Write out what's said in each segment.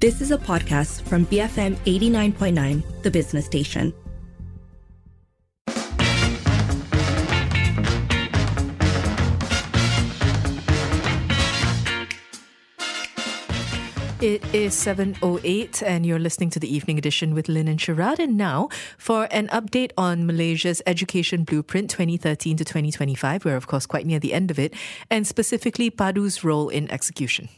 This is a podcast from BFM 89.9, the business station. It is 7.08 and you're listening to the evening edition with Lynn and Sharad. And now for an update on Malaysia's Education Blueprint 2013 to 2025. We're, of course, quite near the end of it, and specifically Padu's role in execution.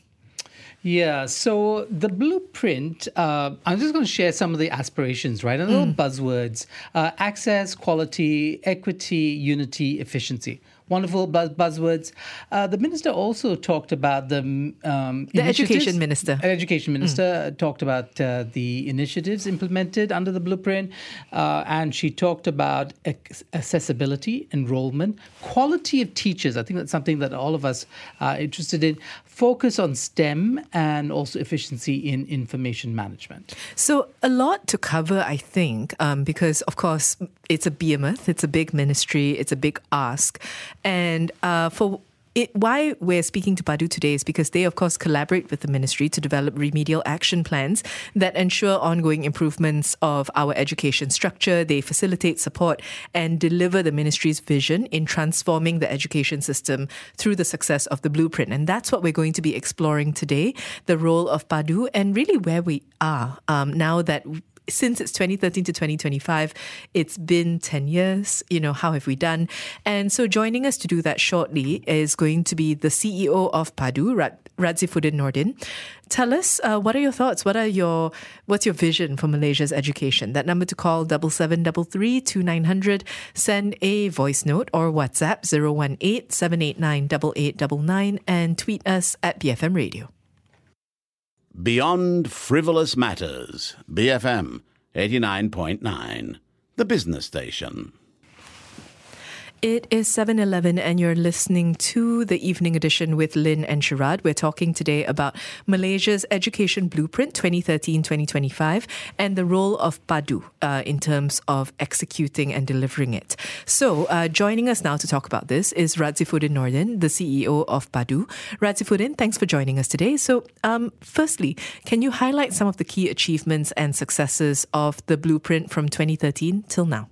Yeah, so the blueprint, uh, I'm just going to share some of the aspirations, right? And little mm. buzzwords uh, access, quality, equity, unity, efficiency wonderful buzz- buzzwords. Uh, the minister also talked about the um, the education minister. An education minister mm. talked about uh, the initiatives implemented under the blueprint, uh, and she talked about accessibility, enrollment, quality of teachers. I think that's something that all of us are interested in focus on STEM and also efficiency in information management. So, a lot to cover, I think, um, because of course it's a behemoth, it's a big ministry, it's a big ask. And uh, for it, why we're speaking to Padu today is because they, of course, collaborate with the ministry to develop remedial action plans that ensure ongoing improvements of our education structure. They facilitate support and deliver the ministry's vision in transforming the education system through the success of the blueprint. And that's what we're going to be exploring today the role of Padu and really where we are um, now that since it's 2013 to 2025, it's been 10 years. You know, how have we done? And so joining us to do that shortly is going to be the CEO of Padu, Radzifuddin Nordin. Tell us, uh, what are your thoughts? What are your, what's your vision for Malaysia's education? That number to call, double seven double three two nine hundred. Send a voice note or WhatsApp 018 789 8899 and tweet us at BFM Radio. Beyond Frivolous Matters, BFM 89.9, the business station. It is 7:11 and you're listening to the evening edition with Lynn and Sharad. We're talking today about Malaysia's Education Blueprint 2013-2025 and the role of Padu uh, in terms of executing and delivering it. So, uh, joining us now to talk about this is Radzifuddin Nordin, the CEO of Padu. Radzifuddin, thanks for joining us today. So, um, firstly, can you highlight some of the key achievements and successes of the blueprint from 2013 till now?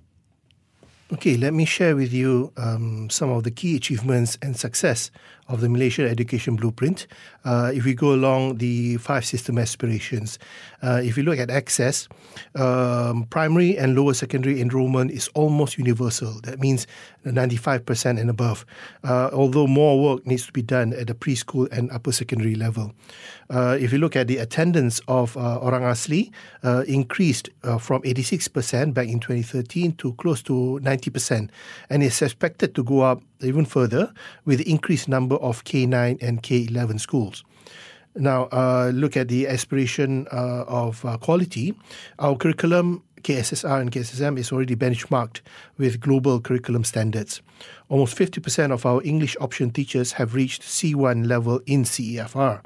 Okay, let me share with you um, some of the key achievements and success of the Malaysian Education Blueprint. Uh, if we go along the five system aspirations, uh, if you look at access, um, primary and lower secondary enrollment is almost universal. That means 95% and above, uh, although more work needs to be done at the preschool and upper secondary level. Uh, if you look at the attendance of uh, Orang Asli, uh, increased from 86% back in 2013 to close to 90%, and is expected to go up even further with the increased number of K9 and K11 schools. Now, uh, look at the aspiration uh, of uh, quality. Our curriculum, KSSR and KSSM, is already benchmarked with global curriculum standards. Almost 50% of our English option teachers have reached C1 level in CEFR.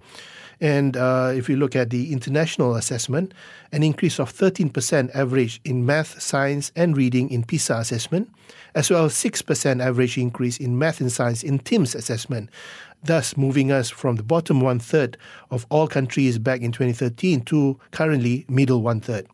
And uh, if you look at the international assessment, an increase of 13% average in math, science, and reading in PISA assessment, as well as 6% average increase in math and science in TIMSS assessment, thus moving us from the bottom one third of all countries back in 2013 to currently middle one third.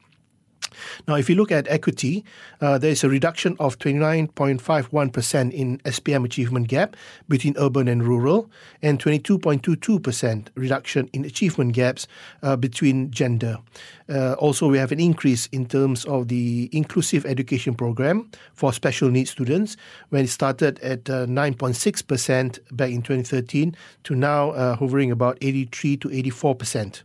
Now, if you look at equity, uh, there is a reduction of 29.51% in SPM achievement gap between urban and rural, and 22.22% reduction in achievement gaps uh, between gender. Uh, also, we have an increase in terms of the inclusive education program for special needs students, when it started at 9.6% uh, back in 2013 to now uh, hovering about 83 to 84%.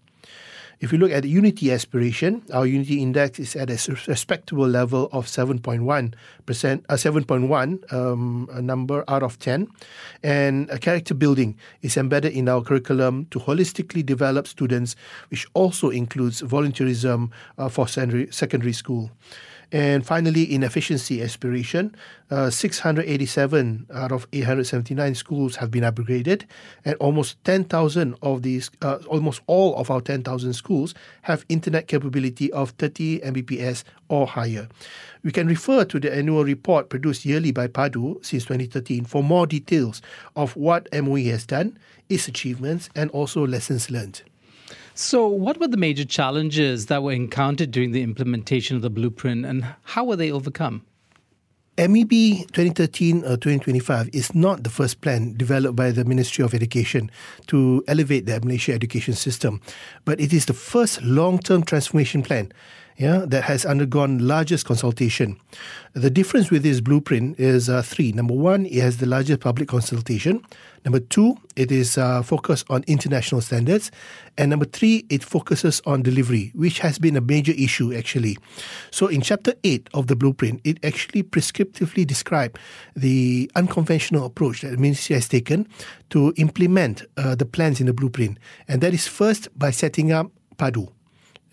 If you look at the Unity aspiration, our Unity index is at a respectable level of 7.1 percent, uh, 7.1 um, a number out of 10, and a character building is embedded in our curriculum to holistically develop students, which also includes volunteerism uh, for secondary school. And finally, in efficiency aspiration, uh, 687 out of 879 schools have been upgraded, and almost 10,000 of these, uh, almost all of our 10,000 schools have internet capability of 30 Mbps or higher. We can refer to the annual report produced yearly by PADU since 2013 for more details of what MOE has done, its achievements, and also lessons learned. So, what were the major challenges that were encountered during the implementation of the blueprint and how were they overcome? MEB 2013 or uh, 2025 is not the first plan developed by the Ministry of Education to elevate the Malaysia education system, but it is the first long-term transformation plan yeah, that has undergone largest consultation. The difference with this blueprint is uh, three. Number one, it has the largest public consultation. Number two, it is uh, focused on international standards. And number three, it focuses on delivery, which has been a major issue actually. So in chapter eight of the blueprint, it actually prescriptively describes the unconventional approach that the ministry has taken to implement uh, the plans in the blueprint. And that is first by setting up PADU,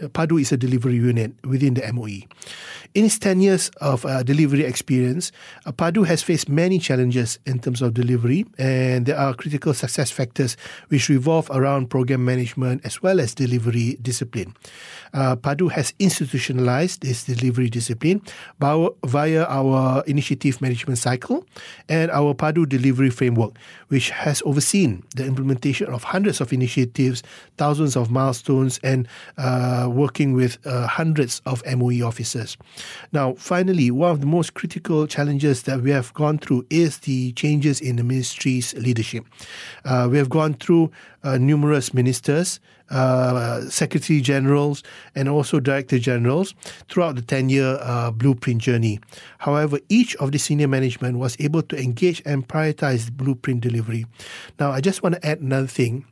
PADU is a delivery unit within the MOE. In its 10 years of uh, delivery experience, uh, PADU has faced many challenges in terms of delivery, and there are critical success factors which revolve around program management as well as delivery discipline. Uh, PADU has institutionalized this delivery discipline via our initiative management cycle and our PADU delivery framework, which has overseen the implementation of hundreds of initiatives, thousands of milestones, and uh, working with uh, hundreds of MOE officers. Now, finally, one of the most critical challenges that we have gone through is the changes in the ministry's leadership. Uh, we have gone through uh, numerous ministers, uh, secretary generals, and also director generals throughout the 10 year uh, blueprint journey. However, each of the senior management was able to engage and prioritize blueprint delivery. Now, I just want to add another thing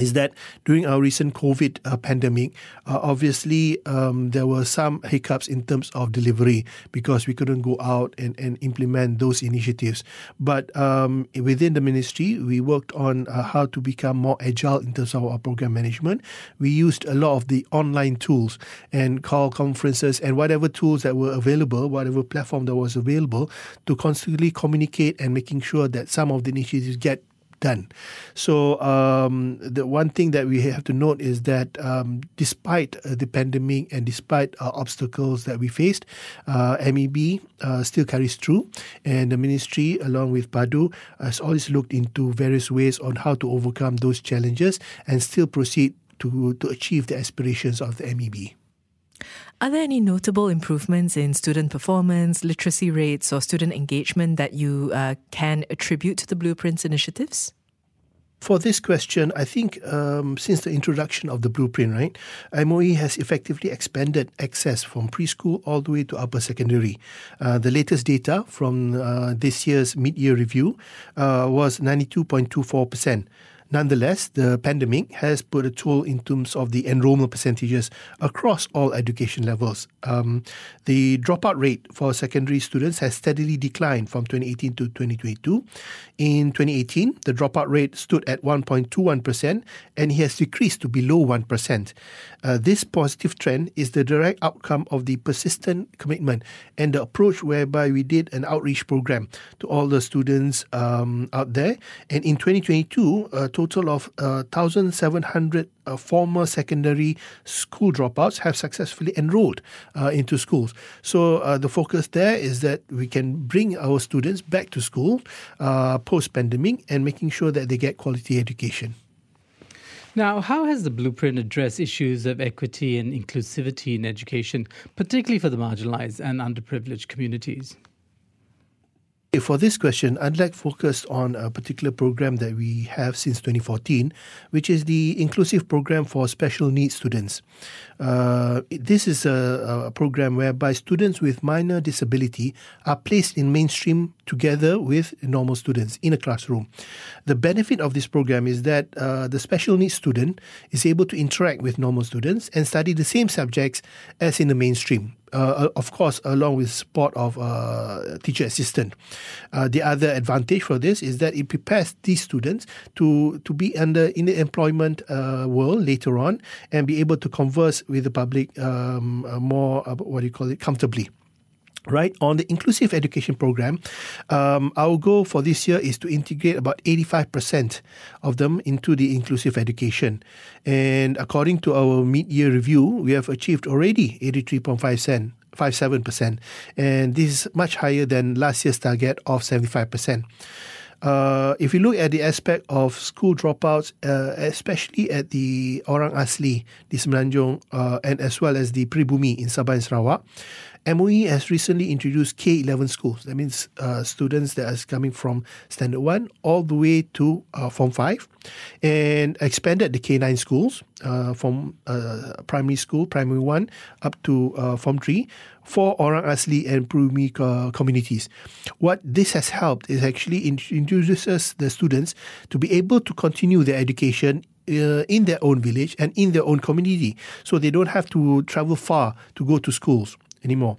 is that during our recent COVID uh, pandemic, uh, obviously um, there were some hiccups in terms of delivery because we couldn't go out and, and implement those initiatives. But um, within the ministry, we worked on uh, how to become more agile in terms of our program management. We used a lot of the online tools and call conferences and whatever tools that were available, whatever platform that was available, to constantly communicate and making sure that some of the initiatives get done. So um, the one thing that we have to note is that um, despite uh, the pandemic and despite uh, obstacles that we faced, uh, MEB uh, still carries through, and the ministry, along with PADU, has always looked into various ways on how to overcome those challenges and still proceed to to achieve the aspirations of the MEB. Are there any notable improvements in student performance, literacy rates, or student engagement that you uh, can attribute to the Blueprints initiatives? For this question, I think um, since the introduction of the blueprint, right, MOE has effectively expanded access from preschool all the way to upper secondary. Uh, the latest data from uh, this year's mid-year review uh, was 92.24 percent. Nonetheless, the pandemic has put a toll in terms of the enrollment percentages across all education levels. Um, the dropout rate for secondary students has steadily declined from 2018 to 2022. In 2018, the dropout rate stood at 1.21%, and it has decreased to below 1%. Uh, this positive trend is the direct outcome of the persistent commitment and the approach whereby we did an outreach program to all the students um, out there. And in 2022, a total of uh, 1,700 uh, former secondary school dropouts have successfully enrolled uh, into schools. So uh, the focus there is that we can bring our students back to school uh, post pandemic and making sure that they get quality education. Now, how has the blueprint addressed issues of equity and inclusivity in education, particularly for the marginalized and underprivileged communities? For this question, I'd like focus on a particular program that we have since 2014, which is the Inclusive Program for Special Needs Students. Uh, this is a, a, program whereby students with minor disability are placed in mainstream together with normal students in a classroom. The benefit of this program is that uh, the special needs student is able to interact with normal students and study the same subjects as in the mainstream uh, of course, along with support of uh, teacher assistant. Uh, the other advantage for this is that it prepares these students to to be under in the employment uh, world later on and be able to converse with the public um, uh, more what do you call it comfortably right on the inclusive education program um, our goal for this year is to integrate about 85% of them into the inclusive education and according to our mid-year review we have achieved already 83.5 57%. And this is much higher than last year's target of 75%. Uh, if you look at the aspect of school dropouts, uh, especially at the Orang Asli di Semenanjung uh, and as well as the Pribumi in Sabah and Sarawak, MOE has recently introduced K11 schools. That means uh, students that are coming from Standard 1 all the way to uh, Form 5 and expanded the K9 schools uh, from uh, primary school, primary 1 up to uh, Form 3 for Orang Asli and Pribumi uh, communities. What this has helped is actually introduces the students to be able to continue their education in their own village and in their own community. So they don't have to travel far to go to schools anymore.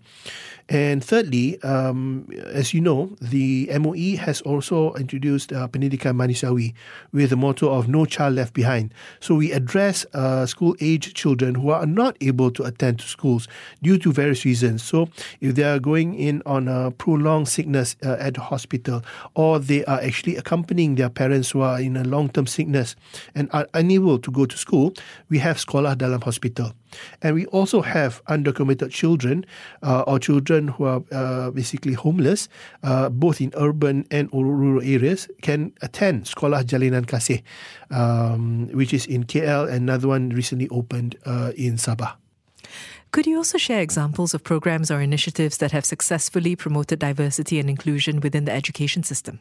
And thirdly, um, as you know, the MOE has also introduced uh, Pendidikan Manusiawi with the motto of No Child Left Behind. So we address uh, school age children who are not able to attend to schools due to various reasons. So if they are going in on a prolonged sickness uh, at the hospital, or they are actually accompanying their parents who are in a long term sickness and are unable to go to school, we have Sekolah Dalam Hospital. And we also have undocumented children uh, or children who are uh, basically homeless, uh, both in urban and rural areas, can attend Sekolah Jalinan Kasih, um, which is in KL, and another one recently opened uh, in Sabah. Could you also share examples of programs or initiatives that have successfully promoted diversity and inclusion within the education system?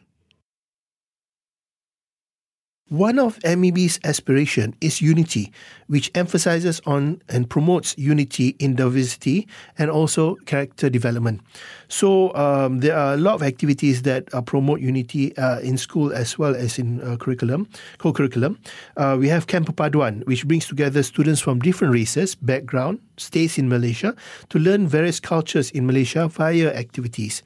One of MEB's aspiration is unity, which emphasizes on and promotes unity in diversity and also character development. So um, there are a lot of activities that uh, promote unity uh, in school as well as in uh, curriculum, co-curriculum. Uh, we have Camp Paduan, which brings together students from different races, background, stays in Malaysia to learn various cultures in Malaysia via activities.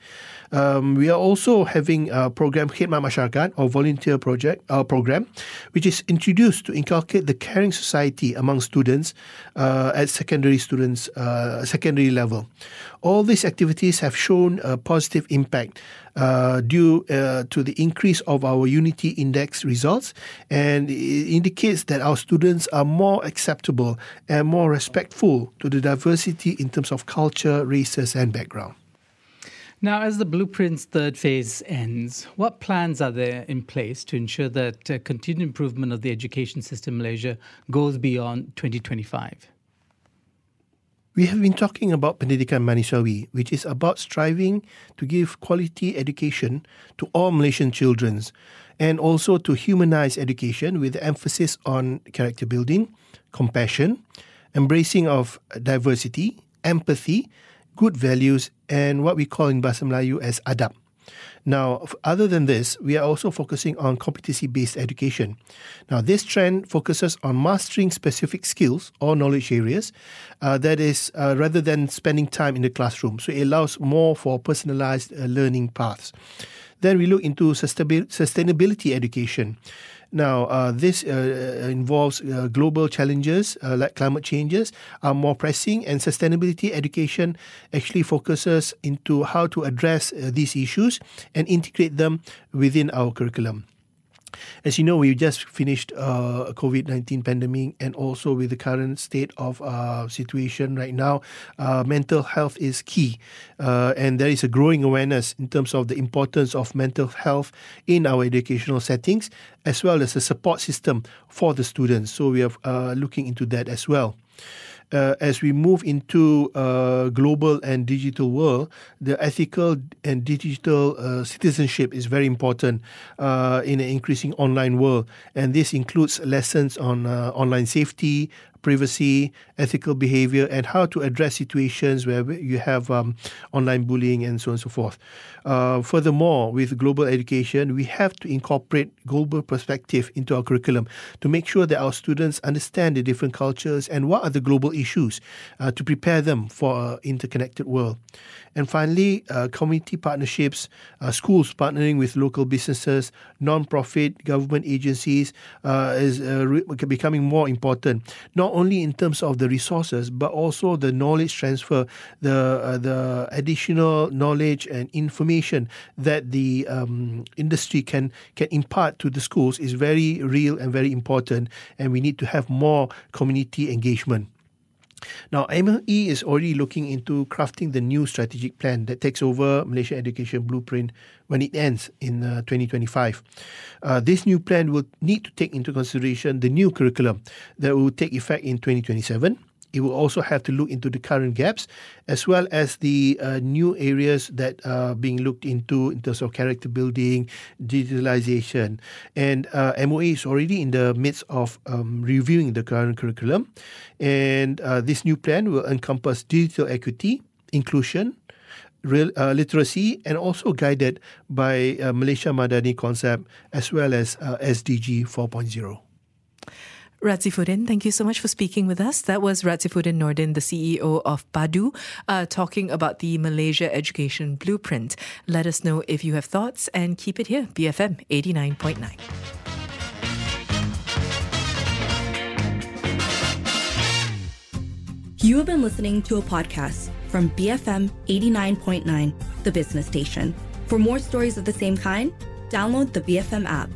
Um, we are also having a program Khidmat Masyarakat or volunteer project uh, program, which is introduced to inculcate the caring society among students uh, at secondary students uh, secondary level. All these activities have shown a positive impact uh, due uh, to the increase of our Unity Index results, and it indicates that our students are more acceptable and more respectful to the diversity in terms of culture, races, and background. Now, as the blueprint's third phase ends, what plans are there in place to ensure that uh, continued improvement of the education system in Malaysia goes beyond 2025? We have been talking about Pendidikan Manusiawi, which is about striving to give quality education to all Malaysian children and also to humanize education with emphasis on character building, compassion, embracing of diversity, empathy, good values, and what we call in Bahasa Melayu as adab. Now, other than this, we are also focusing on competency based education. Now, this trend focuses on mastering specific skills or knowledge areas, uh, that is, uh, rather than spending time in the classroom. So, it allows more for personalized uh, learning paths. Then we look into sustainability education. Now, uh, this uh, involves uh, global challenges uh, like climate changes are more pressing, and sustainability education actually focuses into how to address uh, these issues and integrate them within our curriculum. As you know, we just finished uh, a COVID 19 pandemic, and also with the current state of uh, situation right now, uh, mental health is key. Uh, and there is a growing awareness in terms of the importance of mental health in our educational settings, as well as a support system for the students. So we are uh, looking into that as well uh, as we move into a global and digital world, the ethical and digital uh, citizenship is very important uh, in an increasing online world. And this includes lessons on uh, online safety, privacy, ethical behavior, and how to address situations where you have um, online bullying and so on and so forth. Uh, furthermore, with global education, we have to incorporate global perspective into our curriculum to make sure that our students understand the different cultures and what are the global issues uh, to prepare them for an interconnected world. And finally, uh, community partnerships, uh, schools partnering with local businesses, non-profit government agencies uh, is uh, re- becoming more important. Not only in terms of the resources, but also the knowledge transfer, the uh, the additional knowledge and information that the um, industry can can impart to the schools is very real and very important. And we need to have more community engagement. Now, MOE is already looking into crafting the new strategic plan that takes over Malaysian Education Blueprint when it ends in uh, 2025. Uh, this new plan will need to take into consideration the new curriculum that will take effect in 2027 it will also have to look into the current gaps as well as the uh, new areas that are being looked into in terms of character building, digitalization. And uh, MOE is already in the midst of um, reviewing the current curriculum. And uh, this new plan will encompass digital equity, inclusion, Real, uh, literacy and also guided by uh, Malaysia Madani concept as well as uh, SDG 4.0. Radzifuddin, thank you so much for speaking with us. That was Radzifuddin Nordin, the CEO of Padu, uh, talking about the Malaysia Education Blueprint. Let us know if you have thoughts and keep it here, BFM 89.9. You have been listening to a podcast from BFM 89.9, the business station. For more stories of the same kind, download the BFM app.